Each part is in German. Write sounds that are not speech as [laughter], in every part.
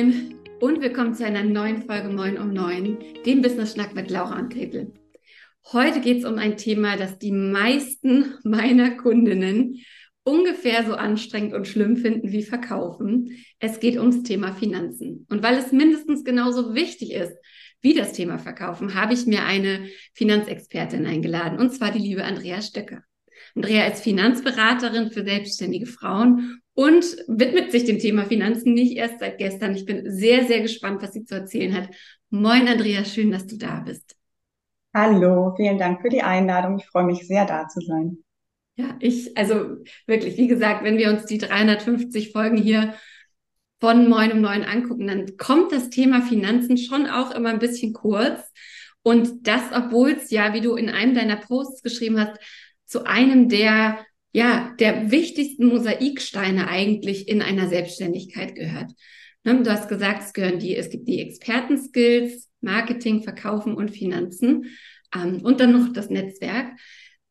Moin und willkommen zu einer neuen Folge Moin um Neun, dem Business Schnack mit Laura und Gretel. Heute geht es um ein Thema, das die meisten meiner Kundinnen ungefähr so anstrengend und schlimm finden wie Verkaufen. Es geht ums Thema Finanzen. Und weil es mindestens genauso wichtig ist wie das Thema Verkaufen, habe ich mir eine Finanzexpertin eingeladen, und zwar die liebe Andrea Stöcker. Andrea ist Finanzberaterin für selbstständige Frauen und widmet sich dem Thema Finanzen nicht erst seit gestern. Ich bin sehr, sehr gespannt, was sie zu erzählen hat. Moin, Andrea, schön, dass du da bist. Hallo, vielen Dank für die Einladung. Ich freue mich sehr, da zu sein. Ja, ich, also wirklich, wie gesagt, wenn wir uns die 350 Folgen hier von Moin um Neun angucken, dann kommt das Thema Finanzen schon auch immer ein bisschen kurz. Und das, obwohl es ja, wie du in einem deiner Posts geschrieben hast, zu einem der, ja, der wichtigsten Mosaiksteine eigentlich in einer Selbstständigkeit gehört. Ne, du hast gesagt, es gehören die, es gibt die Expertenskills, Marketing, Verkaufen und Finanzen ähm, und dann noch das Netzwerk.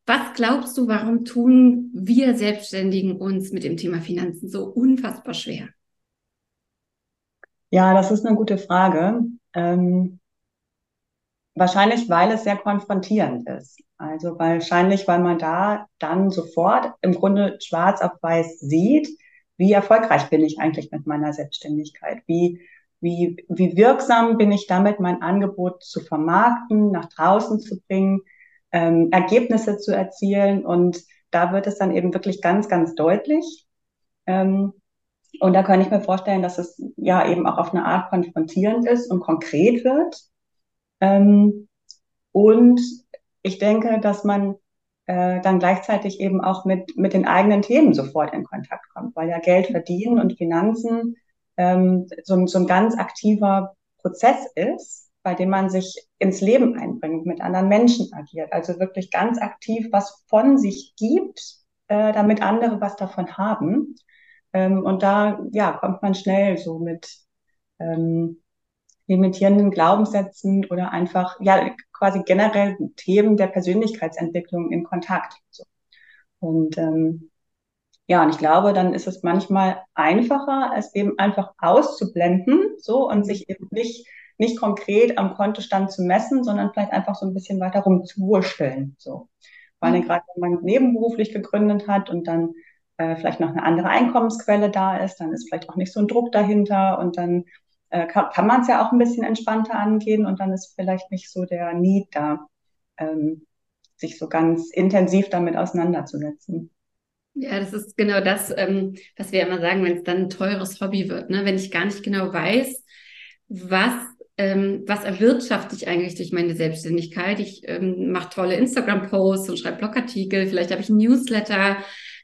Was glaubst du, warum tun wir Selbstständigen uns mit dem Thema Finanzen so unfassbar schwer? Ja, das ist eine gute Frage. Ähm, wahrscheinlich, weil es sehr konfrontierend ist. Also wahrscheinlich, weil man da dann sofort im Grunde schwarz auf weiß sieht, wie erfolgreich bin ich eigentlich mit meiner Selbstständigkeit? Wie, wie, wie wirksam bin ich damit, mein Angebot zu vermarkten, nach draußen zu bringen, ähm, Ergebnisse zu erzielen? Und da wird es dann eben wirklich ganz, ganz deutlich. Ähm, und da kann ich mir vorstellen, dass es ja eben auch auf eine Art konfrontierend ist und konkret wird. Ähm, und ich denke, dass man äh, dann gleichzeitig eben auch mit, mit den eigenen Themen sofort in Kontakt kommt, weil ja Geld verdienen und Finanzen ähm, so, so ein ganz aktiver Prozess ist, bei dem man sich ins Leben einbringt, mit anderen Menschen agiert, also wirklich ganz aktiv was von sich gibt, äh, damit andere was davon haben. Ähm, und da ja, kommt man schnell so mit ähm, limitierenden Glaubenssätzen oder einfach ja quasi generell Themen der Persönlichkeitsentwicklung in Kontakt. So. Und ähm, ja, und ich glaube, dann ist es manchmal einfacher, es eben einfach auszublenden, so und sich eben nicht nicht konkret am Kontostand zu messen, sondern vielleicht einfach so ein bisschen weiter rumzuwurschteln. So. Weil mhm. gerade wenn man nebenberuflich gegründet hat und dann äh, vielleicht noch eine andere Einkommensquelle da ist, dann ist vielleicht auch nicht so ein Druck dahinter und dann äh, kann, kann man es ja auch ein bisschen entspannter angehen und dann ist vielleicht nicht so der Need da, ähm, sich so ganz intensiv damit auseinanderzusetzen. Ja, das ist genau das, ähm, was wir immer sagen, wenn es dann ein teures Hobby wird. Ne? Wenn ich gar nicht genau weiß, was, ähm, was erwirtschafte ich eigentlich durch meine Selbstständigkeit. Ich ähm, mache tolle Instagram-Posts und schreibe Blogartikel, vielleicht habe ich ein Newsletter.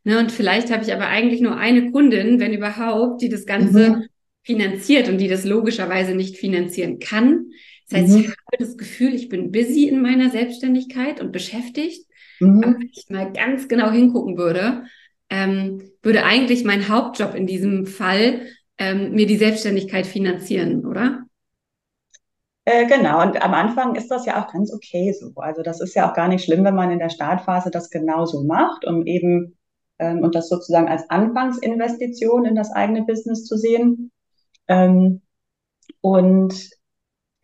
Ne? Und vielleicht habe ich aber eigentlich nur eine Kundin, wenn überhaupt, die das Ganze mhm finanziert und die das logischerweise nicht finanzieren kann. Das heißt, mhm. ich habe das Gefühl, ich bin busy in meiner Selbstständigkeit und beschäftigt. Mhm. Aber wenn ich mal ganz genau hingucken würde, ähm, würde eigentlich mein Hauptjob in diesem Fall ähm, mir die Selbstständigkeit finanzieren, oder? Äh, genau, und am Anfang ist das ja auch ganz okay so. Also das ist ja auch gar nicht schlimm, wenn man in der Startphase das genauso macht, um eben ähm, und das sozusagen als Anfangsinvestition in das eigene Business zu sehen. Ähm, und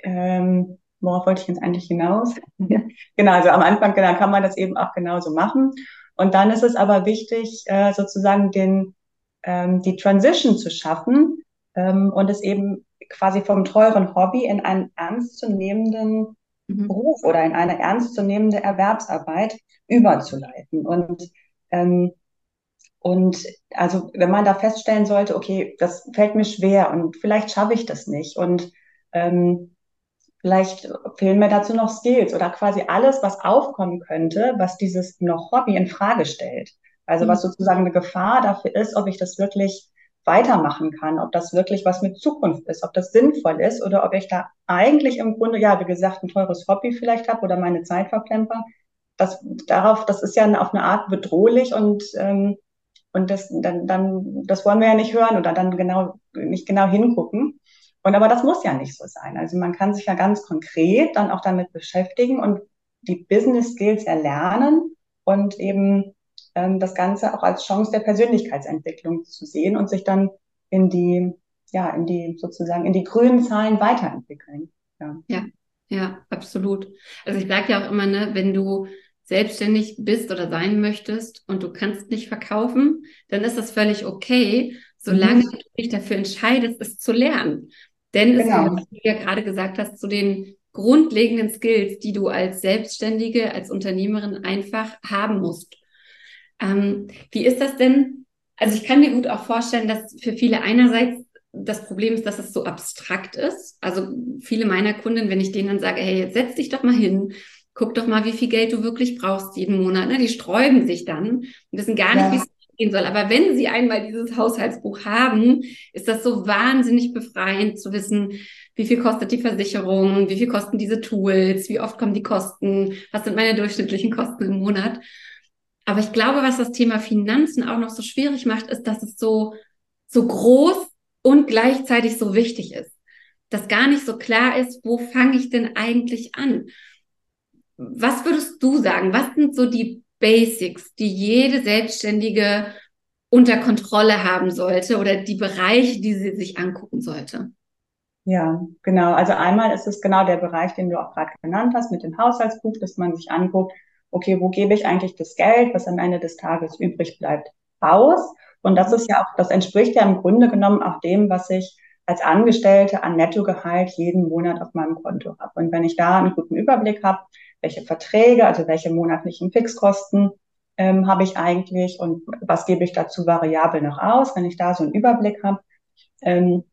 ähm, worauf wollte ich jetzt eigentlich hinaus? [laughs] genau, also am Anfang genau, kann man das eben auch genauso machen. Und dann ist es aber wichtig, äh, sozusagen den, ähm, die Transition zu schaffen ähm, und es eben quasi vom teuren Hobby in einen ernstzunehmenden mhm. Beruf oder in eine ernstzunehmende Erwerbsarbeit überzuleiten. Und ähm, und also, wenn man da feststellen sollte, okay, das fällt mir schwer und vielleicht schaffe ich das nicht und ähm, vielleicht fehlen mir dazu noch Skills oder quasi alles, was aufkommen könnte, was dieses noch Hobby in Frage stellt. Also was mhm. sozusagen eine Gefahr dafür ist, ob ich das wirklich weitermachen kann, ob das wirklich was mit Zukunft ist, ob das sinnvoll ist oder ob ich da eigentlich im Grunde, ja, wie gesagt, ein teures Hobby vielleicht habe oder meine Zeit verplemper. Das darauf, das ist ja auf eine Art bedrohlich und ähm, und das, dann, dann, das wollen wir ja nicht hören oder dann genau, nicht genau hingucken. Und aber das muss ja nicht so sein. Also man kann sich ja ganz konkret dann auch damit beschäftigen und die Business Skills erlernen und eben ähm, das Ganze auch als Chance der Persönlichkeitsentwicklung zu sehen und sich dann in die ja, in die sozusagen in die grünen Zahlen weiterentwickeln. Ja, ja, ja absolut. Also ich sage ja auch immer, ne, wenn du selbstständig bist oder sein möchtest und du kannst nicht verkaufen, dann ist das völlig okay, solange mhm. du dich dafür entscheidest, es zu lernen. Denn es genau. gehört, wie du ja gerade gesagt hast, zu den grundlegenden Skills, die du als Selbstständige, als Unternehmerin einfach haben musst. Ähm, wie ist das denn? Also ich kann mir gut auch vorstellen, dass für viele einerseits das Problem ist, dass es so abstrakt ist. Also viele meiner Kunden, wenn ich denen dann sage, hey, jetzt setz dich doch mal hin, guck doch mal, wie viel Geld du wirklich brauchst jeden Monat. Ne? Die sträuben sich dann und wissen gar nicht, ja. wie es gehen soll. Aber wenn sie einmal dieses Haushaltsbuch haben, ist das so wahnsinnig befreiend zu wissen, wie viel kostet die Versicherung, wie viel kosten diese Tools, wie oft kommen die Kosten, was sind meine durchschnittlichen Kosten im Monat. Aber ich glaube, was das Thema Finanzen auch noch so schwierig macht, ist, dass es so, so groß und gleichzeitig so wichtig ist. Dass gar nicht so klar ist, wo fange ich denn eigentlich an? Was würdest du sagen? Was sind so die Basics, die jede Selbstständige unter Kontrolle haben sollte oder die Bereiche, die sie sich angucken sollte? Ja, genau. Also einmal ist es genau der Bereich, den du auch gerade genannt hast, mit dem Haushaltsbuch, dass man sich anguckt, okay, wo gebe ich eigentlich das Geld, was am Ende des Tages übrig bleibt, aus? Und das ist ja auch, das entspricht ja im Grunde genommen auch dem, was ich als Angestellte an Nettogehalt jeden Monat auf meinem Konto habe. Und wenn ich da einen guten Überblick habe, welche Verträge, also welche monatlichen Fixkosten ähm, habe ich eigentlich und was gebe ich dazu variabel noch aus, wenn ich da so einen Überblick habe, ähm,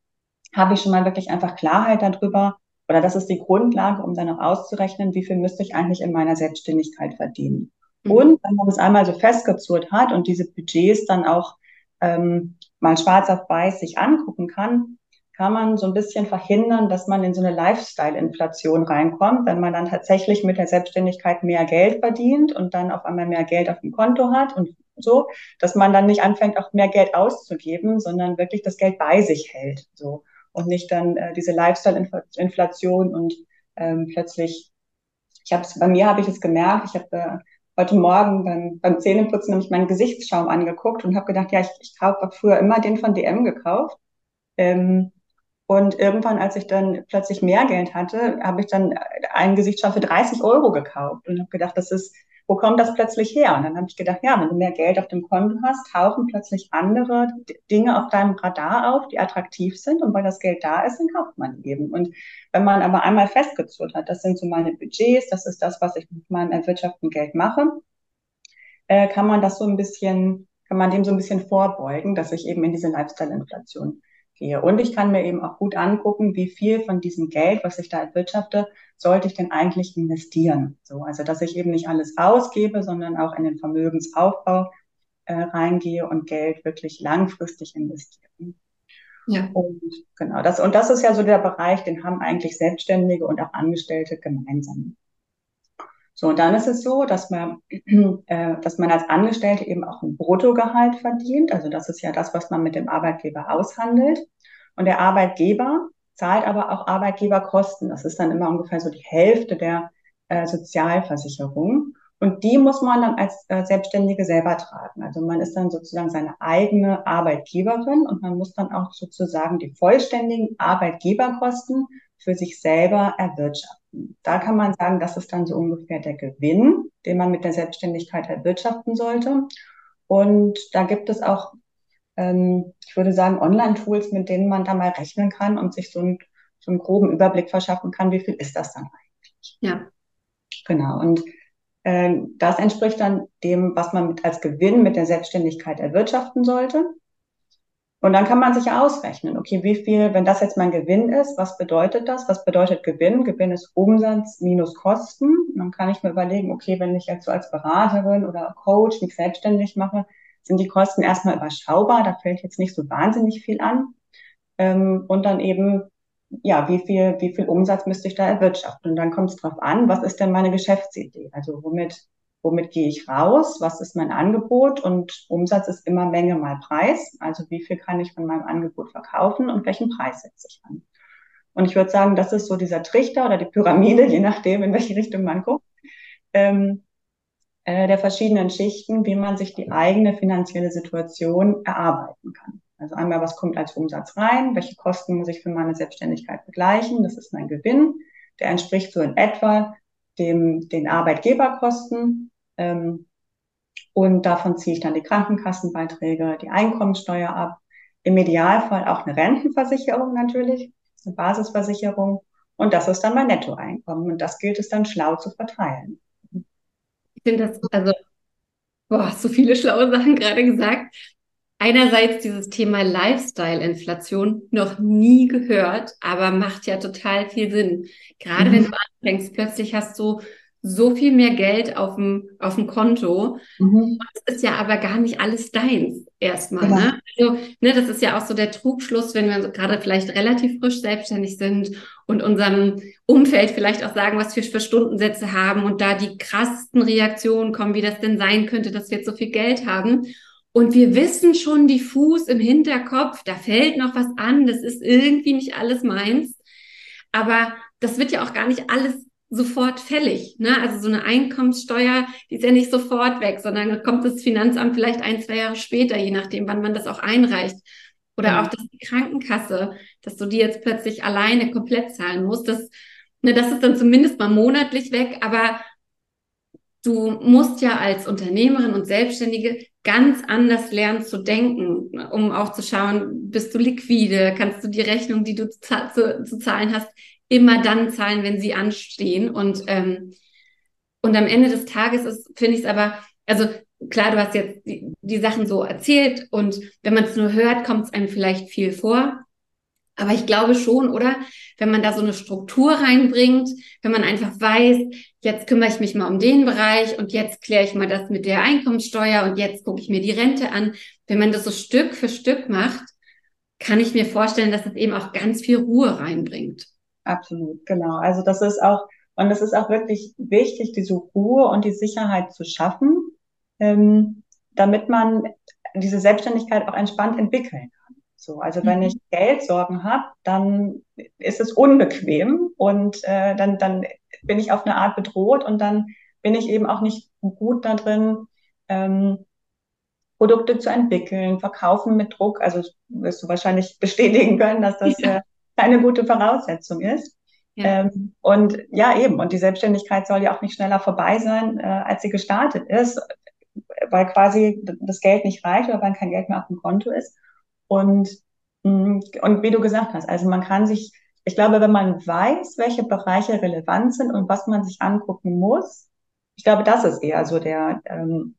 habe ich schon mal wirklich einfach Klarheit darüber, oder das ist die Grundlage, um dann auch auszurechnen, wie viel müsste ich eigentlich in meiner Selbstständigkeit verdienen. Mhm. Und wenn man das einmal so festgezurrt hat und diese Budgets dann auch ähm, mal schwarz auf weiß sich angucken kann, kann man so ein bisschen verhindern, dass man in so eine Lifestyle-Inflation reinkommt, wenn man dann tatsächlich mit der Selbstständigkeit mehr Geld verdient und dann auf einmal mehr Geld auf dem Konto hat und so, dass man dann nicht anfängt, auch mehr Geld auszugeben, sondern wirklich das Geld bei sich hält, so und nicht dann äh, diese Lifestyle-Inflation und ähm, plötzlich, ich habe bei mir habe ich es gemerkt, ich habe äh, heute Morgen beim, beim Zähneputzen nämlich meinen Gesichtsschaum angeguckt und habe gedacht, ja, ich, ich habe früher immer den von DM gekauft. Ähm, und irgendwann, als ich dann plötzlich mehr Geld hatte, habe ich dann einen Gesichtsschaum für 30 Euro gekauft und habe gedacht, das ist wo kommt das plötzlich her? Und dann habe ich gedacht, ja, wenn du mehr Geld auf dem Konto hast, tauchen plötzlich andere Dinge auf deinem Radar auf, die attraktiv sind. Und weil das Geld da ist, dann kauft man eben. Und wenn man aber einmal festgezurrt hat, das sind so meine Budgets, das ist das, was ich mit meinem erwirtschafteten Geld mache, äh, kann man das so ein bisschen, kann man dem so ein bisschen vorbeugen, dass ich eben in diese Lifestyle-Inflation gehe. Und ich kann mir eben auch gut angucken, wie viel von diesem Geld, was ich da erwirtschafte, sollte ich denn eigentlich investieren? So, also dass ich eben nicht alles ausgebe, sondern auch in den Vermögensaufbau äh, reingehe und Geld wirklich langfristig investiere. Ja. Und genau, das, und das ist ja so der Bereich, den haben eigentlich Selbstständige und auch Angestellte gemeinsam. So, und dann ist es so, dass man, [clears throat] äh, dass man als Angestellte eben auch ein Bruttogehalt verdient. Also das ist ja das, was man mit dem Arbeitgeber aushandelt. Und der Arbeitgeber zahlt aber auch Arbeitgeberkosten. Das ist dann immer ungefähr so die Hälfte der äh, Sozialversicherung. Und die muss man dann als äh, Selbstständige selber tragen. Also man ist dann sozusagen seine eigene Arbeitgeberin und man muss dann auch sozusagen die vollständigen Arbeitgeberkosten für sich selber erwirtschaften. Da kann man sagen, das ist dann so ungefähr der Gewinn, den man mit der Selbstständigkeit erwirtschaften sollte. Und da gibt es auch ähm, ich würde sagen, Online-Tools, mit denen man da mal rechnen kann und sich so, ein, so einen groben Überblick verschaffen kann, wie viel ist das dann eigentlich? Ja. Genau. Und äh, das entspricht dann dem, was man mit, als Gewinn mit der Selbstständigkeit erwirtschaften sollte. Und dann kann man sich ausrechnen, okay, wie viel, wenn das jetzt mein Gewinn ist, was bedeutet das? Was bedeutet Gewinn? Gewinn ist Umsatz minus Kosten. Dann kann ich mir überlegen, okay, wenn ich jetzt so als Beraterin oder Coach mich selbstständig mache, sind die Kosten erstmal überschaubar, da fällt jetzt nicht so wahnsinnig viel an. Ähm, und dann eben, ja, wie viel, wie viel Umsatz müsste ich da erwirtschaften? Und dann kommt es drauf an, was ist denn meine Geschäftsidee? Also womit, womit gehe ich raus? Was ist mein Angebot? Und Umsatz ist immer Menge mal Preis. Also wie viel kann ich von meinem Angebot verkaufen und welchen Preis setze ich an? Und ich würde sagen, das ist so dieser Trichter oder die Pyramide, [laughs] je nachdem, in welche Richtung man guckt. Ähm, äh, der verschiedenen Schichten, wie man sich die eigene finanzielle Situation erarbeiten kann. Also einmal, was kommt als Umsatz rein? Welche Kosten muss ich für meine Selbstständigkeit begleichen? Das ist mein Gewinn. Der entspricht so in etwa dem, den Arbeitgeberkosten. Ähm, und davon ziehe ich dann die Krankenkassenbeiträge, die Einkommensteuer ab. Im Idealfall auch eine Rentenversicherung natürlich, eine Basisversicherung. Und das ist dann mein Nettoeinkommen. Und das gilt es dann schlau zu verteilen. Ich finde das, also, boah, so viele schlaue Sachen gerade gesagt. Einerseits dieses Thema Lifestyle-Inflation noch nie gehört, aber macht ja total viel Sinn. Gerade mhm. wenn du anfängst, plötzlich hast du so viel mehr Geld auf dem, auf dem Konto. Mhm. Das ist ja aber gar nicht alles deins erstmal. Genau. Ne? Also, ne, das ist ja auch so der Trugschluss, wenn wir gerade vielleicht relativ frisch selbstständig sind und unserem Umfeld vielleicht auch sagen, was wir für Stundensätze haben und da die krassesten Reaktionen kommen, wie das denn sein könnte, dass wir jetzt so viel Geld haben. Und wir wissen schon diffus im Hinterkopf, da fällt noch was an, das ist irgendwie nicht alles meins. Aber das wird ja auch gar nicht alles sofort fällig. Ne? Also so eine Einkommenssteuer, die ist ja nicht sofort weg, sondern kommt das Finanzamt vielleicht ein, zwei Jahre später, je nachdem, wann man das auch einreicht. Oder ja. auch dass die Krankenkasse, dass du die jetzt plötzlich alleine komplett zahlen musst. Das, ne, das ist dann zumindest mal monatlich weg, aber du musst ja als Unternehmerin und Selbstständige ganz anders lernen zu denken, um auch zu schauen, bist du liquide, kannst du die Rechnung, die du zu, zu, zu zahlen hast, immer dann zahlen, wenn sie anstehen. Und, ähm, und am Ende des Tages ist, finde ich es aber, also klar, du hast jetzt die, die Sachen so erzählt und wenn man es nur hört, kommt es einem vielleicht viel vor. Aber ich glaube schon, oder? Wenn man da so eine Struktur reinbringt, wenn man einfach weiß, jetzt kümmere ich mich mal um den Bereich und jetzt kläre ich mal das mit der Einkommenssteuer und jetzt gucke ich mir die Rente an. Wenn man das so Stück für Stück macht, kann ich mir vorstellen, dass es eben auch ganz viel Ruhe reinbringt. Absolut, genau. Also das ist auch, und es ist auch wirklich wichtig, diese Ruhe und die Sicherheit zu schaffen, ähm, damit man diese Selbstständigkeit auch entspannt entwickeln kann. So, also wenn mhm. ich Geldsorgen habe, dann ist es unbequem und äh, dann, dann bin ich auf eine Art bedroht und dann bin ich eben auch nicht gut da drin, ähm, Produkte zu entwickeln, verkaufen mit Druck. Also wirst du wahrscheinlich [laughs] bestätigen können, dass das ja. äh, keine gute Voraussetzung ist. Ja. Ähm, und ja, eben, und die Selbstständigkeit soll ja auch nicht schneller vorbei sein, äh, als sie gestartet ist, weil quasi das Geld nicht reicht oder weil kein Geld mehr auf dem Konto ist. Und, mm, und wie du gesagt hast, also man kann sich, ich glaube, wenn man weiß, welche Bereiche relevant sind und was man sich angucken muss, ich glaube, das ist eher so der, ähm,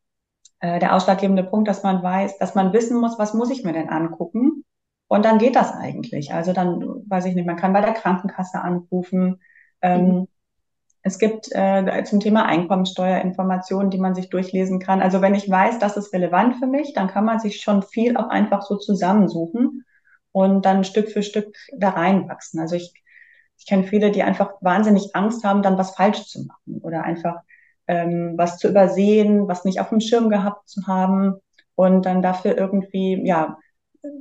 äh, der ausschlaggebende Punkt, dass man weiß, dass man wissen muss, was muss ich mir denn angucken und dann geht das eigentlich. Also dann, weiß ich nicht, man kann bei der Krankenkasse anrufen. Ähm, mhm. Es gibt äh, zum Thema Einkommensteuer Informationen, die man sich durchlesen kann. Also wenn ich weiß, das ist relevant für mich, dann kann man sich schon viel auch einfach so zusammensuchen und dann Stück für Stück da reinwachsen. Also ich, ich kenne viele, die einfach wahnsinnig Angst haben, dann was falsch zu machen oder einfach ähm, was zu übersehen, was nicht auf dem Schirm gehabt zu haben und dann dafür irgendwie, ja,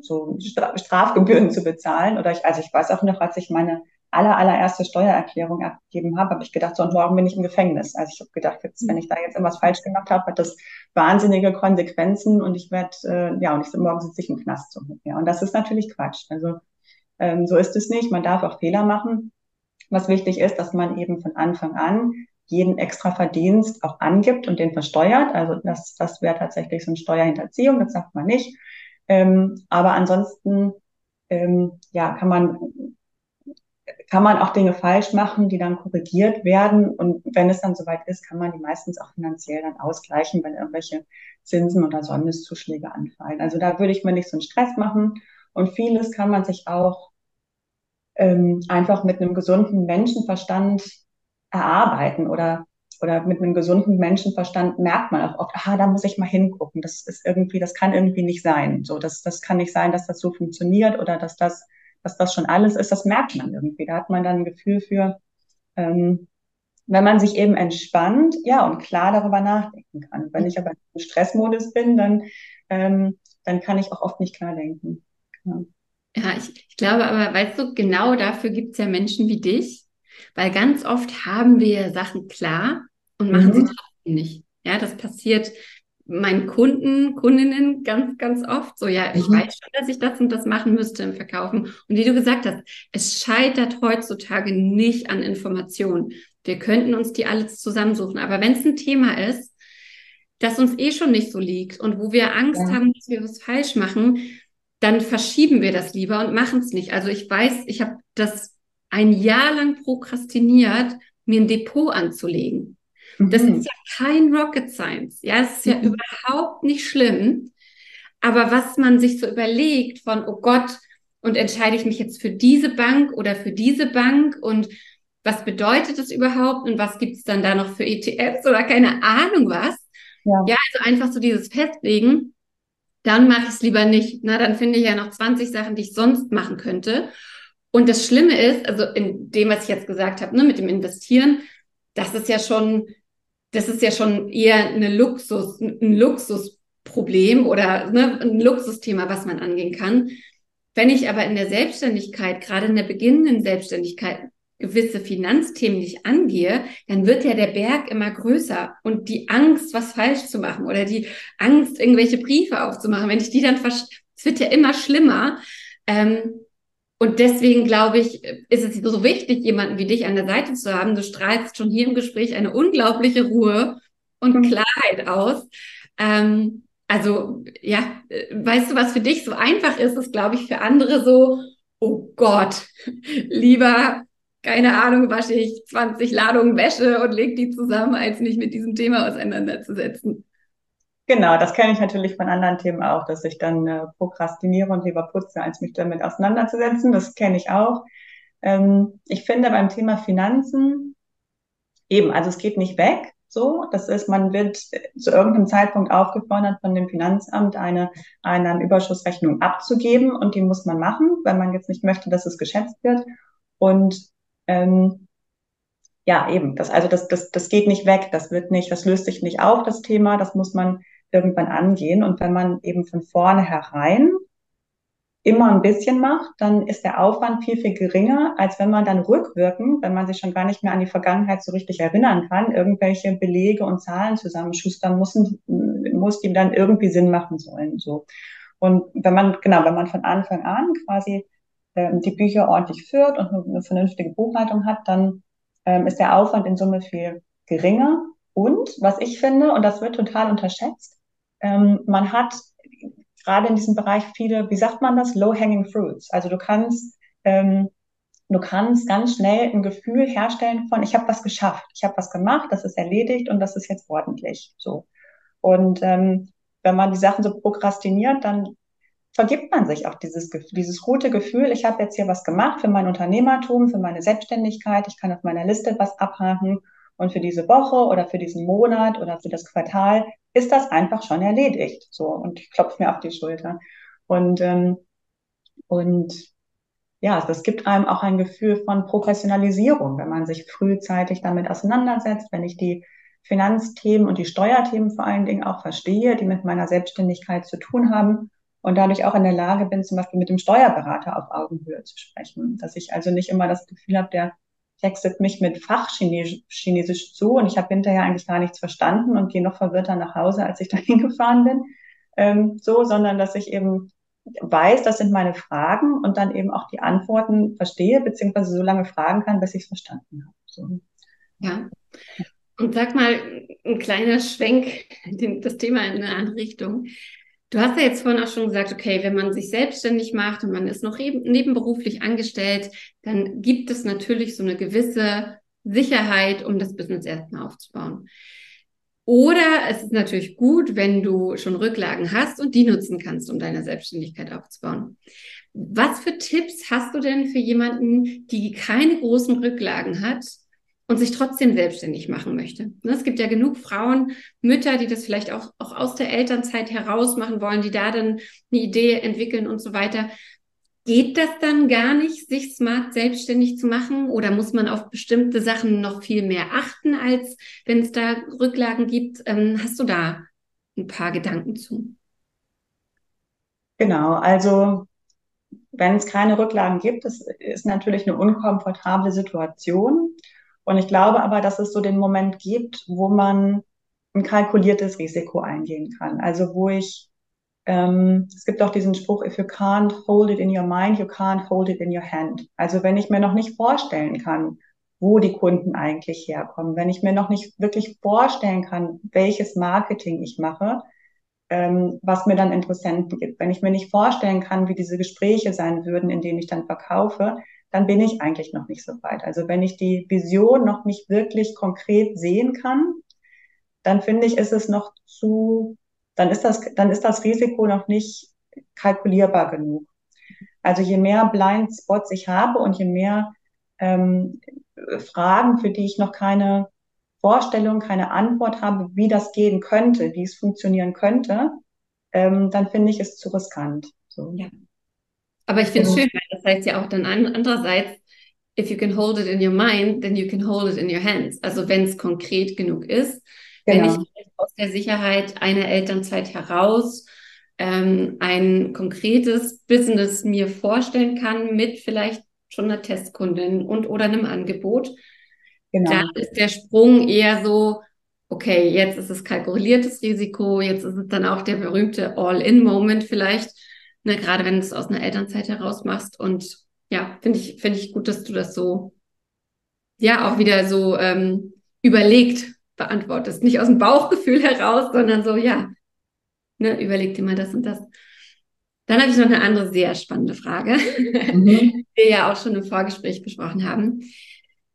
so Strafgebühren zu bezahlen. Oder ich, also ich weiß auch noch, als ich meine aller, allererste Steuererklärung abgegeben habe, habe ich gedacht, so und morgen bin ich im Gefängnis. Also ich habe gedacht, jetzt, wenn ich da jetzt irgendwas falsch gemacht habe, hat das wahnsinnige Konsequenzen und ich werde, äh, ja, und ich, morgen sitze ich im Knast. So. Ja, und das ist natürlich Quatsch. Also ähm, so ist es nicht. Man darf auch Fehler machen. Was wichtig ist, dass man eben von Anfang an jeden extra Verdienst auch angibt und den versteuert. Also das, das wäre tatsächlich so eine Steuerhinterziehung, das sagt man nicht. Ähm, aber ansonsten ähm, ja, kann man kann man auch Dinge falsch machen, die dann korrigiert werden. Und wenn es dann soweit ist, kann man die meistens auch finanziell dann ausgleichen, wenn irgendwelche Zinsen oder Sondeszuschläge anfallen. Also da würde ich mir nicht so einen Stress machen. Und vieles kann man sich auch ähm, einfach mit einem gesunden Menschenverstand erarbeiten oder oder mit einem gesunden Menschenverstand merkt man auch oft, aha, da muss ich mal hingucken. Das ist irgendwie, das kann irgendwie nicht sein. So, das, das kann nicht sein, dass das so funktioniert oder dass das, dass das schon alles ist. Das merkt man irgendwie. Da hat man dann ein Gefühl für, ähm, wenn man sich eben entspannt, ja, und klar darüber nachdenken kann. Wenn ich aber im Stressmodus bin, dann, ähm, dann kann ich auch oft nicht klar denken. Ja, ja ich, ich glaube aber, weißt du, genau dafür gibt es ja Menschen wie dich, weil ganz oft haben wir Sachen klar und machen mhm. sie trotzdem nicht. Ja, das passiert meinen Kunden, Kundinnen ganz, ganz oft so, ja, ich mhm. weiß schon, dass ich das und das machen müsste im Verkaufen. Und wie du gesagt hast, es scheitert heutzutage nicht an Informationen. Wir könnten uns die alles zusammensuchen. Aber wenn es ein Thema ist, das uns eh schon nicht so liegt und wo wir Angst ja. haben, dass wir was falsch machen, dann verschieben wir das lieber und machen es nicht. Also ich weiß, ich habe das ein Jahr lang prokrastiniert, mir ein Depot anzulegen. Das mhm. ist ja kein Rocket Science. Ja, es ist ja mhm. überhaupt nicht schlimm. Aber was man sich so überlegt von, oh Gott, und entscheide ich mich jetzt für diese Bank oder für diese Bank und was bedeutet das überhaupt und was gibt es dann da noch für ETFs oder keine Ahnung was. Ja, ja also einfach so dieses Festlegen, dann mache ich es lieber nicht. Na, dann finde ich ja noch 20 Sachen, die ich sonst machen könnte. Und das Schlimme ist, also in dem, was ich jetzt gesagt habe, ne, mit dem Investieren, das ist ja schon das ist ja schon eher eine Luxus, ein Luxusproblem oder ne, ein Luxusthema, was man angehen kann. Wenn ich aber in der Selbstständigkeit, gerade in der beginnenden Selbstständigkeit, gewisse Finanzthemen nicht angehe, dann wird ja der Berg immer größer und die Angst, was falsch zu machen oder die Angst, irgendwelche Briefe aufzumachen, wenn ich die dann, es wird ja immer schlimmer. Ähm, und deswegen glaube ich, ist es so wichtig, jemanden wie dich an der Seite zu haben. Du strahlst schon hier im Gespräch eine unglaubliche Ruhe und mhm. Klarheit aus. Ähm, also ja, weißt du, was für dich so einfach ist, ist, glaube ich, für andere so, oh Gott, lieber, keine Ahnung, wasche ich 20 Ladungen Wäsche und leg die zusammen, als mich mit diesem Thema auseinanderzusetzen. Genau, das kenne ich natürlich von anderen Themen auch, dass ich dann äh, prokrastiniere und lieber putze, als mich damit auseinanderzusetzen. Das kenne ich auch. Ähm, ich finde beim Thema Finanzen eben, also es geht nicht weg. So, das ist, man wird zu irgendeinem Zeitpunkt aufgefordert von dem Finanzamt eine Einnahmenüberschussrechnung abzugeben und die muss man machen, wenn man jetzt nicht möchte, dass es geschätzt wird. Und ähm, ja, eben, das, also das, das, das geht nicht weg, das wird nicht, das löst sich nicht auf, das Thema, das muss man irgendwann angehen. Und wenn man eben von vornherein immer ein bisschen macht, dann ist der Aufwand viel, viel geringer, als wenn man dann rückwirkend, wenn man sich schon gar nicht mehr an die Vergangenheit so richtig erinnern kann, irgendwelche Belege und Zahlen zusammenschustern muss, muss die dann irgendwie Sinn machen sollen. So. Und wenn man, genau, wenn man von Anfang an quasi ähm, die Bücher ordentlich führt und eine vernünftige Buchhaltung hat, dann ähm, ist der Aufwand in Summe viel geringer. Und was ich finde, und das wird total unterschätzt, ähm, man hat gerade in diesem Bereich viele, wie sagt man das, low-hanging fruits. Also du kannst, ähm, du kannst ganz schnell ein Gefühl herstellen von, ich habe was geschafft, ich habe was gemacht, das ist erledigt und das ist jetzt ordentlich. So. Und ähm, wenn man die Sachen so prokrastiniert, dann vergibt man sich auch dieses, dieses gute Gefühl, ich habe jetzt hier was gemacht für mein Unternehmertum, für meine Selbstständigkeit, ich kann auf meiner Liste was abhaken und für diese Woche oder für diesen Monat oder für das Quartal ist das einfach schon erledigt. So, und ich klopfe mir auf die Schulter. Und, ähm, und ja, das gibt einem auch ein Gefühl von Professionalisierung, wenn man sich frühzeitig damit auseinandersetzt, wenn ich die Finanzthemen und die Steuerthemen vor allen Dingen auch verstehe, die mit meiner Selbstständigkeit zu tun haben und dadurch auch in der Lage bin, zum Beispiel mit dem Steuerberater auf Augenhöhe zu sprechen. Dass ich also nicht immer das Gefühl habe, der textet mich mit Fachchinesisch zu und ich habe hinterher eigentlich gar nichts verstanden und gehe noch verwirrter nach Hause, als ich [laughs] dahin gefahren bin. Ähm, so, sondern dass ich eben weiß, das sind meine Fragen und dann eben auch die Antworten verstehe, beziehungsweise so lange fragen kann, bis ich es verstanden habe. So. Ja. Und sag mal, ein kleiner Schwenk, das Thema in eine andere Richtung. Du hast ja jetzt vorhin auch schon gesagt, okay, wenn man sich selbstständig macht und man ist noch nebenberuflich angestellt, dann gibt es natürlich so eine gewisse Sicherheit, um das Business erstmal aufzubauen. Oder es ist natürlich gut, wenn du schon Rücklagen hast und die nutzen kannst, um deine Selbstständigkeit aufzubauen. Was für Tipps hast du denn für jemanden, die keine großen Rücklagen hat, und sich trotzdem selbstständig machen möchte. Ne, es gibt ja genug Frauen, Mütter, die das vielleicht auch, auch aus der Elternzeit heraus machen wollen, die da dann eine Idee entwickeln und so weiter. Geht das dann gar nicht, sich smart selbstständig zu machen? Oder muss man auf bestimmte Sachen noch viel mehr achten, als wenn es da Rücklagen gibt? Ähm, hast du da ein paar Gedanken zu? Genau, also wenn es keine Rücklagen gibt, das ist natürlich eine unkomfortable Situation. Und ich glaube aber, dass es so den Moment gibt, wo man ein kalkuliertes Risiko eingehen kann. Also wo ich, ähm, es gibt auch diesen Spruch, if you can't hold it in your mind, you can't hold it in your hand. Also wenn ich mir noch nicht vorstellen kann, wo die Kunden eigentlich herkommen, wenn ich mir noch nicht wirklich vorstellen kann, welches Marketing ich mache, ähm, was mir dann Interessenten gibt, wenn ich mir nicht vorstellen kann, wie diese Gespräche sein würden, in denen ich dann verkaufe, dann bin ich eigentlich noch nicht so weit. Also wenn ich die Vision noch nicht wirklich konkret sehen kann, dann finde ich, ist es noch zu, dann ist das, dann ist das Risiko noch nicht kalkulierbar genug. Also je mehr Blind Spots ich habe und je mehr ähm, Fragen, für die ich noch keine Vorstellung, keine Antwort habe, wie das gehen könnte, wie es funktionieren könnte, ähm, dann finde ich es zu riskant. So. Ja. Aber ich finde es schön, weil das heißt ja auch dann andererseits, if you can hold it in your mind, then you can hold it in your hands. Also wenn es konkret genug ist, genau. wenn ich aus der Sicherheit einer Elternzeit heraus ähm, ein konkretes Business mir vorstellen kann mit vielleicht schon einer Testkundin und oder einem Angebot, genau. dann ist der Sprung eher so, okay, jetzt ist es kalkuliertes Risiko, jetzt ist es dann auch der berühmte All-in-Moment vielleicht ne, gerade wenn du es aus einer Elternzeit heraus machst. Und ja, finde ich, finde ich gut, dass du das so, ja, auch wieder so ähm, überlegt beantwortest. Nicht aus dem Bauchgefühl heraus, sondern so, ja, ne, überleg dir mal das und das. Dann habe ich noch eine andere sehr spannende Frage, mhm. [laughs] die wir ja auch schon im Vorgespräch besprochen haben.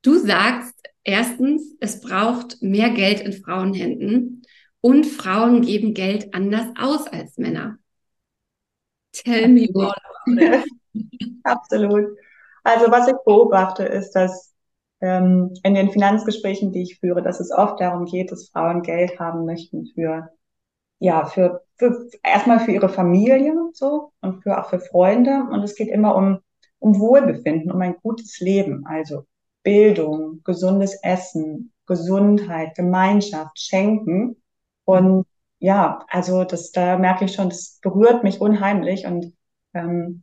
Du sagst erstens, es braucht mehr Geld in Frauenhänden und Frauen geben Geld anders aus als Männer. Tell me more about [laughs] it. Absolut. Also was ich beobachte, ist, dass ähm, in den Finanzgesprächen, die ich führe, dass es oft darum geht, dass Frauen Geld haben möchten für ja, für, für erstmal für ihre Familie so und für auch für Freunde. Und es geht immer um, um Wohlbefinden, um ein gutes Leben. Also Bildung, gesundes Essen, Gesundheit, Gemeinschaft, Schenken. Und ja, also das, da merke ich schon, das berührt mich unheimlich und ähm,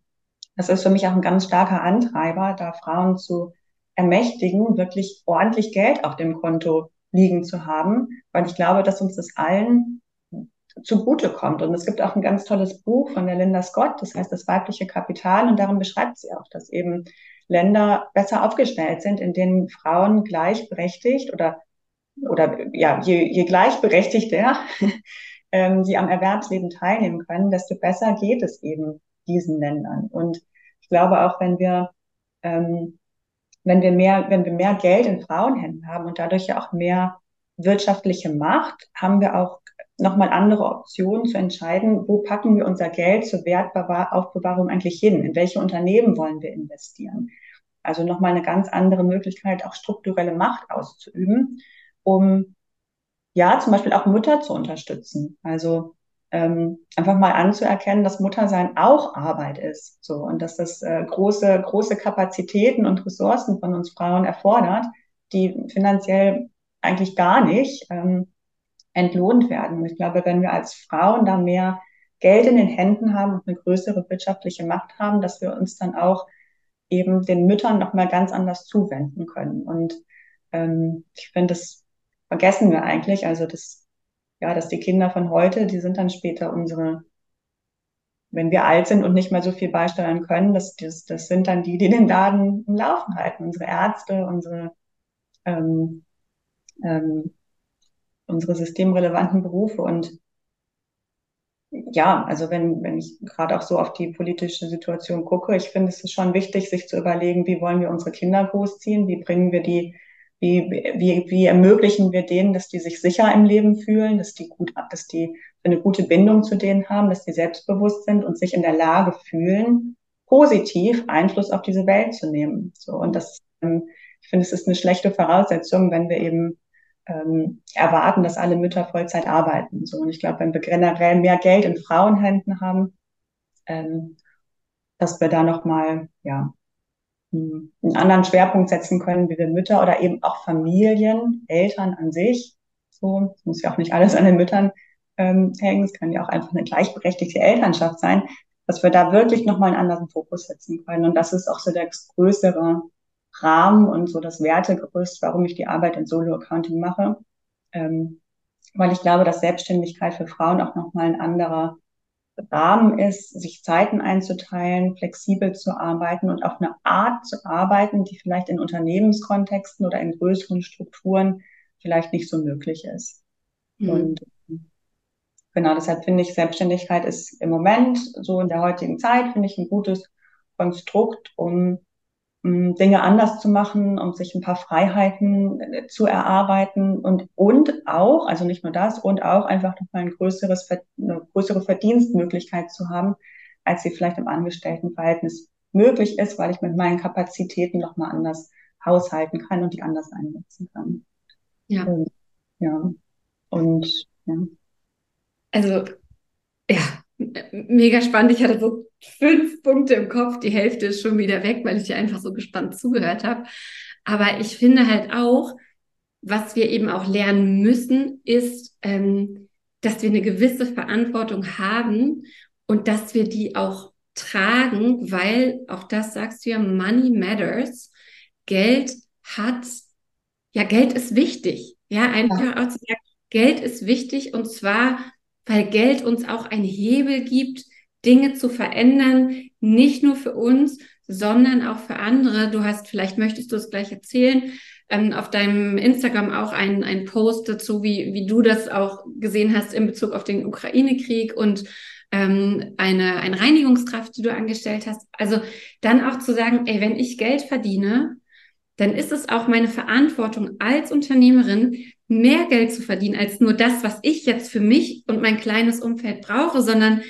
das ist für mich auch ein ganz starker Antreiber, da Frauen zu ermächtigen, wirklich ordentlich Geld auf dem Konto liegen zu haben, weil ich glaube, dass uns das allen zugute kommt. Und es gibt auch ein ganz tolles Buch von der Linda Scott, das heißt das weibliche Kapital, und darin beschreibt sie auch, dass eben Länder besser aufgestellt sind, in denen Frauen gleichberechtigt oder oder ja, je, je gleichberechtigter ähm, die am Erwerbsleben teilnehmen können, desto besser geht es eben diesen Ländern. Und ich glaube auch, wenn wir, ähm, wenn wir mehr, wenn wir mehr Geld in Frauenhänden haben und dadurch ja auch mehr wirtschaftliche Macht, haben wir auch nochmal andere Optionen zu entscheiden, wo packen wir unser Geld zur Wertaufbewahrung eigentlich hin? In welche Unternehmen wollen wir investieren? Also nochmal eine ganz andere Möglichkeit, auch strukturelle Macht auszuüben, um ja, zum Beispiel auch Mutter zu unterstützen. Also ähm, einfach mal anzuerkennen, dass Muttersein auch Arbeit ist, so und dass das äh, große große Kapazitäten und Ressourcen von uns Frauen erfordert, die finanziell eigentlich gar nicht ähm, entlohnt werden. Und ich glaube, wenn wir als Frauen da mehr Geld in den Händen haben und eine größere wirtschaftliche Macht haben, dass wir uns dann auch eben den Müttern noch mal ganz anders zuwenden können. Und ähm, ich finde, das vergessen wir eigentlich. Also das, ja, dass die Kinder von heute, die sind dann später unsere, wenn wir alt sind und nicht mehr so viel beisteuern können, das, das, das sind dann die, die den Laden im Laufen halten. Unsere Ärzte, unsere, ähm, ähm, unsere systemrelevanten Berufe. Und ja, also wenn, wenn ich gerade auch so auf die politische Situation gucke, ich finde es ist schon wichtig, sich zu überlegen, wie wollen wir unsere Kinder großziehen, wie bringen wir die wie, wie, wie ermöglichen wir denen, dass die sich sicher im Leben fühlen, dass die gut, dass die eine gute Bindung zu denen haben, dass die selbstbewusst sind und sich in der Lage fühlen, positiv Einfluss auf diese Welt zu nehmen. So und das, ähm, ich finde, es ist eine schlechte Voraussetzung, wenn wir eben ähm, erwarten, dass alle Mütter Vollzeit arbeiten. So und ich glaube, wenn wir generell mehr Geld in Frauenhänden haben, ähm, dass wir da noch mal ja einen anderen Schwerpunkt setzen können, wie wir Mütter oder eben auch Familien, Eltern an sich. So, es muss ja auch nicht alles an den Müttern ähm, hängen, es kann ja auch einfach eine gleichberechtigte Elternschaft sein, dass wir da wirklich nochmal einen anderen Fokus setzen können. Und das ist auch so der größere Rahmen und so das Wertegerüst, warum ich die Arbeit in Solo-Accounting mache. Ähm, weil ich glaube, dass Selbstständigkeit für Frauen auch nochmal ein anderer Rahmen ist, sich Zeiten einzuteilen, flexibel zu arbeiten und auf eine Art zu arbeiten, die vielleicht in Unternehmenskontexten oder in größeren Strukturen vielleicht nicht so möglich ist. Mhm. Und genau deshalb finde ich, Selbstständigkeit ist im Moment, so in der heutigen Zeit, finde ich ein gutes Konstrukt, um Dinge anders zu machen, um sich ein paar Freiheiten äh, zu erarbeiten und, und auch, also nicht nur das, und auch einfach nochmal ein größeres, eine größere Verdienstmöglichkeit zu haben, als sie vielleicht im Angestelltenverhältnis möglich ist, weil ich mit meinen Kapazitäten nochmal anders haushalten kann und die anders einsetzen kann. Ja. Und, ja. Und ja. Also ja, mega spannend. Ich hatte so fünf Punkte im Kopf. Die Hälfte ist schon wieder weg, weil ich dir einfach so gespannt zugehört habe. Aber ich finde halt auch, was wir eben auch lernen müssen, ist, ähm, dass wir eine gewisse Verantwortung haben und dass wir die auch tragen, weil auch das sagst du ja, Money matters. Geld hat, ja, Geld ist wichtig. Ja, einfach ja. auch zu sagen, Geld ist wichtig und zwar weil Geld uns auch einen Hebel gibt, Dinge zu verändern, nicht nur für uns, sondern auch für andere. Du hast, vielleicht möchtest du es gleich erzählen, ähm, auf deinem Instagram auch einen, einen Post dazu, wie, wie du das auch gesehen hast in Bezug auf den Ukraine-Krieg und ähm, eine, eine Reinigungskraft, die du angestellt hast. Also dann auch zu sagen, ey, wenn ich Geld verdiene, dann ist es auch meine Verantwortung als Unternehmerin, mehr Geld zu verdienen als nur das, was ich jetzt für mich und mein kleines Umfeld brauche, sondern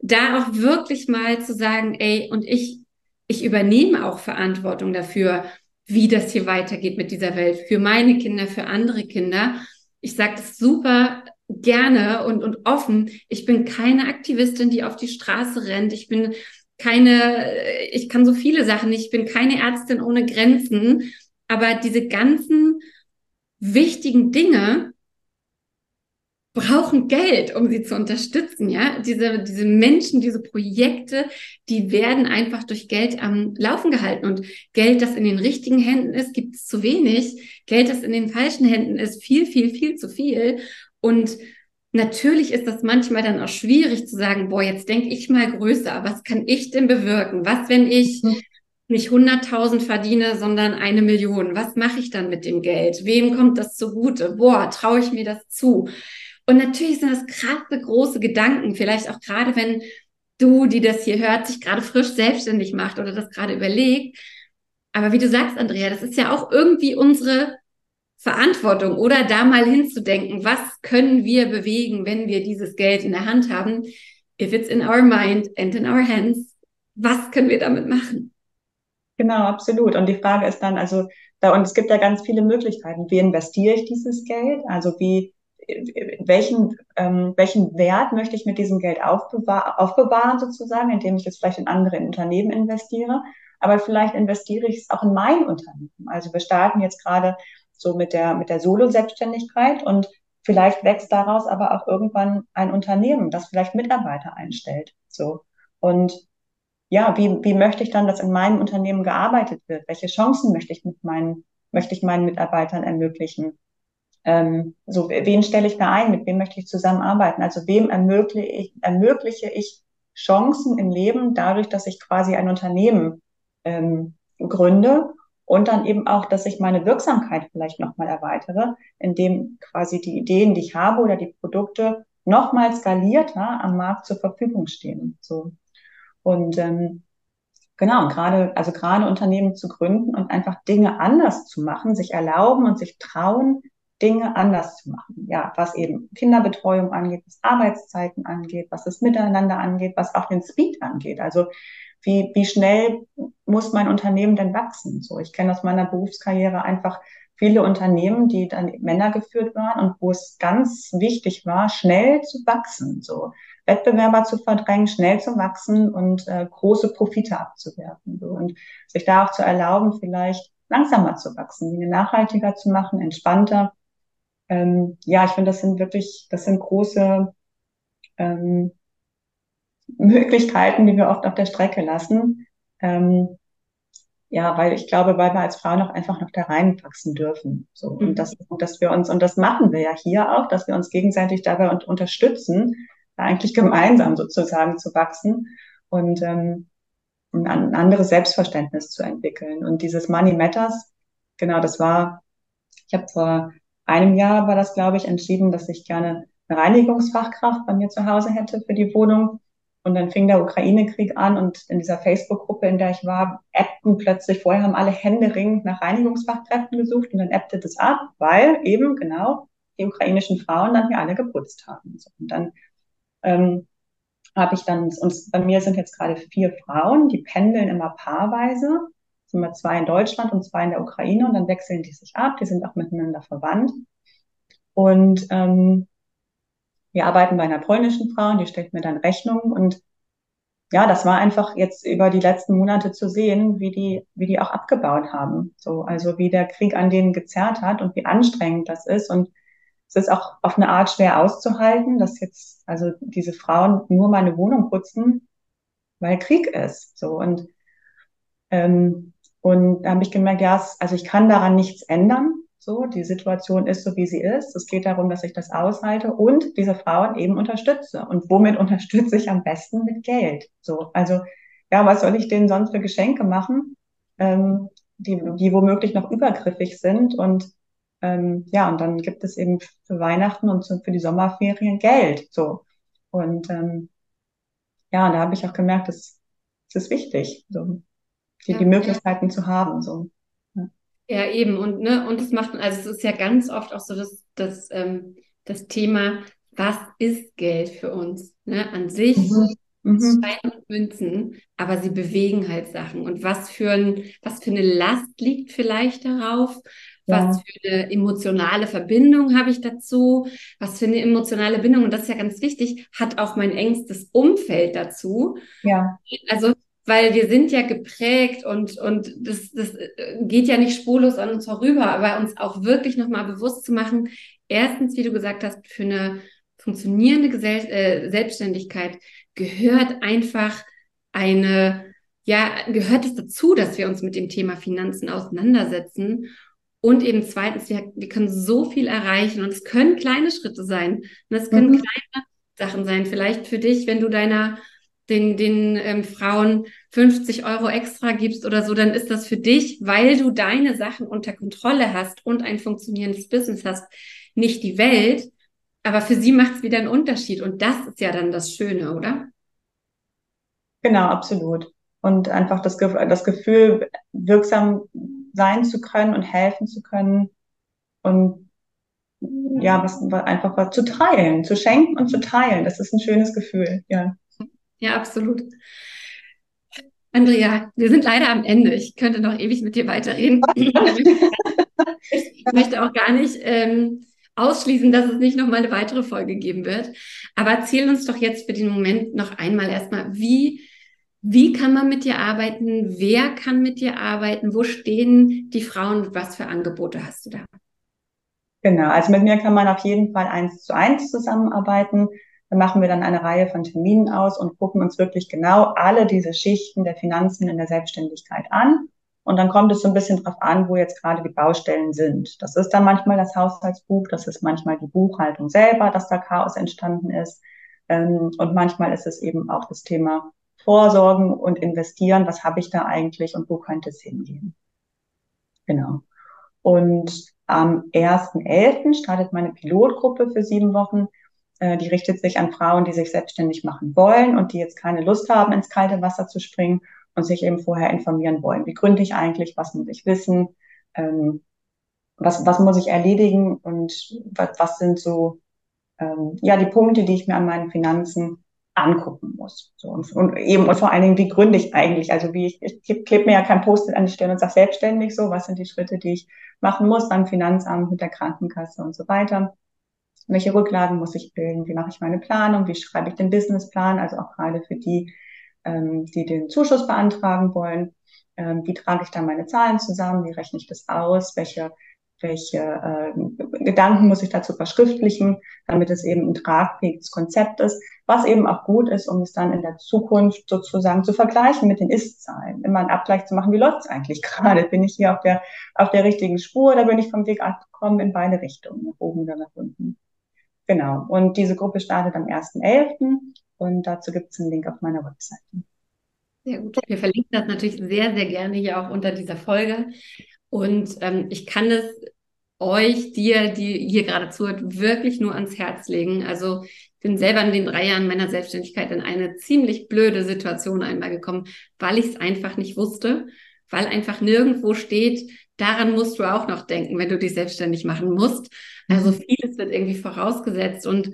da auch wirklich mal zu sagen, ey, und ich, ich übernehme auch Verantwortung dafür, wie das hier weitergeht mit dieser Welt, für meine Kinder, für andere Kinder. Ich sage das super gerne und, und offen. Ich bin keine Aktivistin, die auf die Straße rennt. Ich bin keine, ich kann so viele Sachen nicht. Ich bin keine Ärztin ohne Grenzen. Aber diese ganzen wichtigen Dinge brauchen Geld, um sie zu unterstützen, ja. Diese, diese Menschen, diese Projekte, die werden einfach durch Geld am Laufen gehalten. Und Geld, das in den richtigen Händen ist, gibt es zu wenig. Geld, das in den falschen Händen ist, viel, viel, viel zu viel. Und natürlich ist das manchmal dann auch schwierig zu sagen, boah, jetzt denke ich mal größer, was kann ich denn bewirken? Was, wenn ich mhm nicht 100.000 verdiene, sondern eine Million. Was mache ich dann mit dem Geld? Wem kommt das zugute? Boah, traue ich mir das zu? Und natürlich sind das krasse, große Gedanken. Vielleicht auch gerade, wenn du, die das hier hört, sich gerade frisch selbstständig macht oder das gerade überlegt. Aber wie du sagst, Andrea, das ist ja auch irgendwie unsere Verantwortung oder da mal hinzudenken, was können wir bewegen, wenn wir dieses Geld in der Hand haben? If it's in our mind and in our hands, was können wir damit machen? Genau, absolut. Und die Frage ist dann, also, da, und es gibt ja ganz viele Möglichkeiten. Wie investiere ich dieses Geld? Also wie, welchen, ähm, welchen Wert möchte ich mit diesem Geld aufbewahren, aufbewahren sozusagen, indem ich es vielleicht in andere Unternehmen investiere? Aber vielleicht investiere ich es auch in mein Unternehmen. Also wir starten jetzt gerade so mit der, mit der Solo-Selbstständigkeit und vielleicht wächst daraus aber auch irgendwann ein Unternehmen, das vielleicht Mitarbeiter einstellt. So. Und ja, wie, wie möchte ich dann, dass in meinem Unternehmen gearbeitet wird? Welche Chancen möchte ich mit meinen, möchte ich meinen Mitarbeitern ermöglichen? Ähm, so, wen stelle ich da ein? Mit wem möchte ich zusammenarbeiten? Also wem ermögliche ich, ermögliche ich Chancen im Leben dadurch, dass ich quasi ein Unternehmen ähm, gründe und dann eben auch, dass ich meine Wirksamkeit vielleicht nochmal erweitere, indem quasi die Ideen, die ich habe oder die Produkte nochmal skalierter am Markt zur Verfügung stehen. So. Und ähm, genau, gerade, also gerade Unternehmen zu gründen und einfach Dinge anders zu machen, sich erlauben und sich trauen, Dinge anders zu machen. Ja, was eben Kinderbetreuung angeht, was Arbeitszeiten angeht, was das Miteinander angeht, was auch den Speed angeht. Also wie, wie schnell muss mein Unternehmen denn wachsen? So, ich kenne aus meiner Berufskarriere einfach viele Unternehmen, die dann Männer geführt waren und wo es ganz wichtig war, schnell zu wachsen. So, Wettbewerber zu verdrängen, schnell zu wachsen und äh, große Profite abzuwerfen. So. Und sich da auch zu erlauben, vielleicht langsamer zu wachsen, Dinge nachhaltiger zu machen, entspannter. Ähm, ja, ich finde, das sind wirklich, das sind große ähm, Möglichkeiten, die wir oft auf der Strecke lassen. Ähm, ja, weil ich glaube, weil wir als Frauen auch einfach noch da reinwachsen dürfen. So. Und mhm. das, und dass wir uns, und das machen wir ja hier auch, dass wir uns gegenseitig dabei und unterstützen, eigentlich gemeinsam sozusagen zu wachsen und ähm, ein anderes Selbstverständnis zu entwickeln. Und dieses Money Matters, genau, das war, ich habe vor einem Jahr war das, glaube ich, entschieden, dass ich gerne eine Reinigungsfachkraft bei mir zu Hause hätte für die Wohnung. Und dann fing der Ukraine-Krieg an und in dieser Facebook-Gruppe, in der ich war, appten plötzlich, vorher haben alle händeringend nach Reinigungsfachkräften gesucht und dann appte das ab, weil eben genau die ukrainischen Frauen dann hier alle geputzt haben. Und dann ähm, habe ich dann, und bei mir sind jetzt gerade vier Frauen, die pendeln immer paarweise, sind wir zwei in Deutschland und zwei in der Ukraine und dann wechseln die sich ab, die sind auch miteinander verwandt. Und ähm, wir arbeiten bei einer polnischen Frau und die stellt mir dann Rechnungen und ja, das war einfach jetzt über die letzten Monate zu sehen, wie die, wie die auch abgebaut haben. So, also wie der Krieg an denen gezerrt hat und wie anstrengend das ist. Und es ist auch auf eine Art schwer auszuhalten, dass jetzt also diese Frauen nur meine Wohnung putzen, weil Krieg ist. So und ähm, und da habe ich gemerkt, ja, also ich kann daran nichts ändern. So, die Situation ist so, wie sie ist. Es geht darum, dass ich das aushalte und diese Frauen eben unterstütze. Und womit [laughs] unterstütze ich am besten? Mit Geld. So, also ja, was soll ich denen sonst für Geschenke machen, ähm, die, die womöglich noch übergriffig sind und ähm, ja, und dann gibt es eben für Weihnachten und für die Sommerferien Geld. So. Und ähm, ja, da habe ich auch gemerkt, das, das ist wichtig, so die, ja, die Möglichkeiten ja. zu haben. So. Ja. ja, eben. Und, ne, und es macht, also es ist ja ganz oft auch so das, das, ähm, das Thema, was ist Geld für uns? Ne? An sich mhm. Mhm. Steine und Münzen, aber sie bewegen halt Sachen. Und was für, ein, was für eine Last liegt vielleicht darauf? Ja. Was für eine emotionale Verbindung habe ich dazu? Was für eine emotionale Bindung, und das ist ja ganz wichtig, hat auch mein engstes Umfeld dazu. Ja. Also, weil wir sind ja geprägt und, und das, das geht ja nicht spurlos an uns vorüber, aber uns auch wirklich nochmal bewusst zu machen, erstens, wie du gesagt hast, für eine funktionierende Gesell äh, Selbstständigkeit gehört einfach eine, ja, gehört es dazu, dass wir uns mit dem Thema Finanzen auseinandersetzen und eben zweitens, wir, wir können so viel erreichen und es können kleine Schritte sein. Und es können mhm. kleine Sachen sein. Vielleicht für dich, wenn du deiner den, den ähm, Frauen 50 Euro extra gibst oder so, dann ist das für dich, weil du deine Sachen unter Kontrolle hast und ein funktionierendes Business hast, nicht die Welt. Aber für sie macht es wieder einen Unterschied. Und das ist ja dann das Schöne, oder? Genau, absolut. Und einfach das, das Gefühl, wirksam sein zu können und helfen zu können und ja, was, einfach was zu teilen, zu schenken und zu teilen. Das ist ein schönes Gefühl, ja. Ja, absolut. Andrea, wir sind leider am Ende. Ich könnte noch ewig mit dir weiterreden. [laughs] ich möchte auch gar nicht ähm, ausschließen, dass es nicht noch mal eine weitere Folge geben wird. Aber erzähl uns doch jetzt für den Moment noch einmal erstmal, wie wie kann man mit dir arbeiten? Wer kann mit dir arbeiten? Wo stehen die Frauen? Was für Angebote hast du da? Genau, also mit mir kann man auf jeden Fall eins zu eins zusammenarbeiten. Da machen wir dann eine Reihe von Terminen aus und gucken uns wirklich genau alle diese Schichten der Finanzen in der Selbstständigkeit an. Und dann kommt es so ein bisschen drauf an, wo jetzt gerade die Baustellen sind. Das ist dann manchmal das Haushaltsbuch, das ist manchmal die Buchhaltung selber, dass da Chaos entstanden ist. Ähm, und manchmal ist es eben auch das Thema vorsorgen und investieren, was habe ich da eigentlich und wo könnte es hingehen. Genau. Und am 1.11. startet meine Pilotgruppe für sieben Wochen. Äh, die richtet sich an Frauen, die sich selbstständig machen wollen und die jetzt keine Lust haben, ins kalte Wasser zu springen und sich eben vorher informieren wollen. Wie gründe ich eigentlich? Was muss ich wissen? Ähm, was, was muss ich erledigen? Und was, was sind so, ähm, ja, die Punkte, die ich mir an meinen Finanzen angucken muss. So, und, und eben und vor allen Dingen, wie gründe ich eigentlich? Also wie ich, ich klebe mir ja kein Post-it an die Stirn und sage selbstständig so, was sind die Schritte, die ich machen muss beim Finanzamt, mit der Krankenkasse und so weiter. Welche Rücklagen muss ich bilden? Wie mache ich meine Planung? Wie schreibe ich den Businessplan? Also auch gerade für die, ähm, die den Zuschuss beantragen wollen. Ähm, wie trage ich da meine Zahlen zusammen? Wie rechne ich das aus? Welche welche äh, Gedanken muss ich dazu verschriftlichen, damit es eben ein tragfähiges Konzept ist, was eben auch gut ist, um es dann in der Zukunft sozusagen zu vergleichen mit den Ist-Zahlen. Immer einen Abgleich zu machen, wie läuft es eigentlich [laughs] gerade? Bin ich hier auf der, auf der richtigen Spur oder bin ich vom Weg abgekommen in beide Richtungen, nach oben oder nach unten? Genau. Und diese Gruppe startet am 1.11. und dazu gibt es einen Link auf meiner Webseite. Sehr gut. Wir verlinken das natürlich sehr, sehr gerne hier auch unter dieser Folge. Und ähm, ich kann es euch, dir, die hier gerade zuhört, wirklich nur ans Herz legen. Also ich bin selber in den drei Jahren meiner Selbstständigkeit in eine ziemlich blöde Situation einmal gekommen, weil ich es einfach nicht wusste, weil einfach nirgendwo steht, daran musst du auch noch denken, wenn du dich selbstständig machen musst. Also mhm. vieles wird irgendwie vorausgesetzt und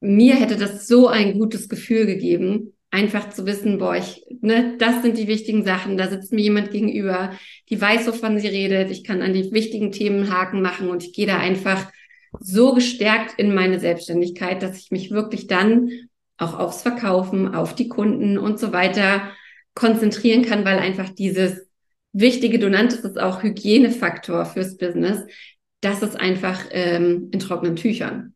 mir hätte das so ein gutes Gefühl gegeben, einfach zu wissen, boah, ich, ne, das sind die wichtigen Sachen, da sitzt mir jemand gegenüber, die weiß, wovon sie redet, ich kann an die wichtigen Themen Haken machen und ich gehe da einfach so gestärkt in meine Selbstständigkeit, dass ich mich wirklich dann auch aufs Verkaufen, auf die Kunden und so weiter konzentrieren kann, weil einfach dieses wichtige, du nanntest es auch Hygienefaktor fürs Business, das ist einfach ähm, in trockenen Tüchern.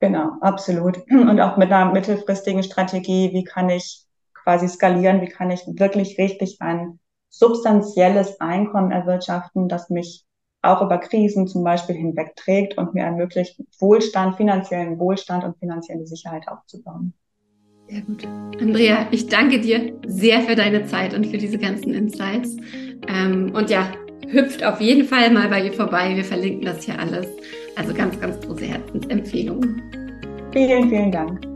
Genau, absolut. Und auch mit einer mittelfristigen Strategie, wie kann ich quasi skalieren, wie kann ich wirklich richtig ein substanzielles Einkommen erwirtschaften, das mich auch über Krisen zum Beispiel hinwegträgt und mir ermöglicht, Wohlstand, finanziellen Wohlstand und finanzielle Sicherheit aufzubauen. Sehr gut. Andrea, ich danke dir sehr für deine Zeit und für diese ganzen Insights. Ähm, und ja, hüpft auf jeden Fall mal bei ihr vorbei. Wir verlinken das hier alles. Also ganz, ganz große Herzensempfehlungen. Vielen, vielen Dank.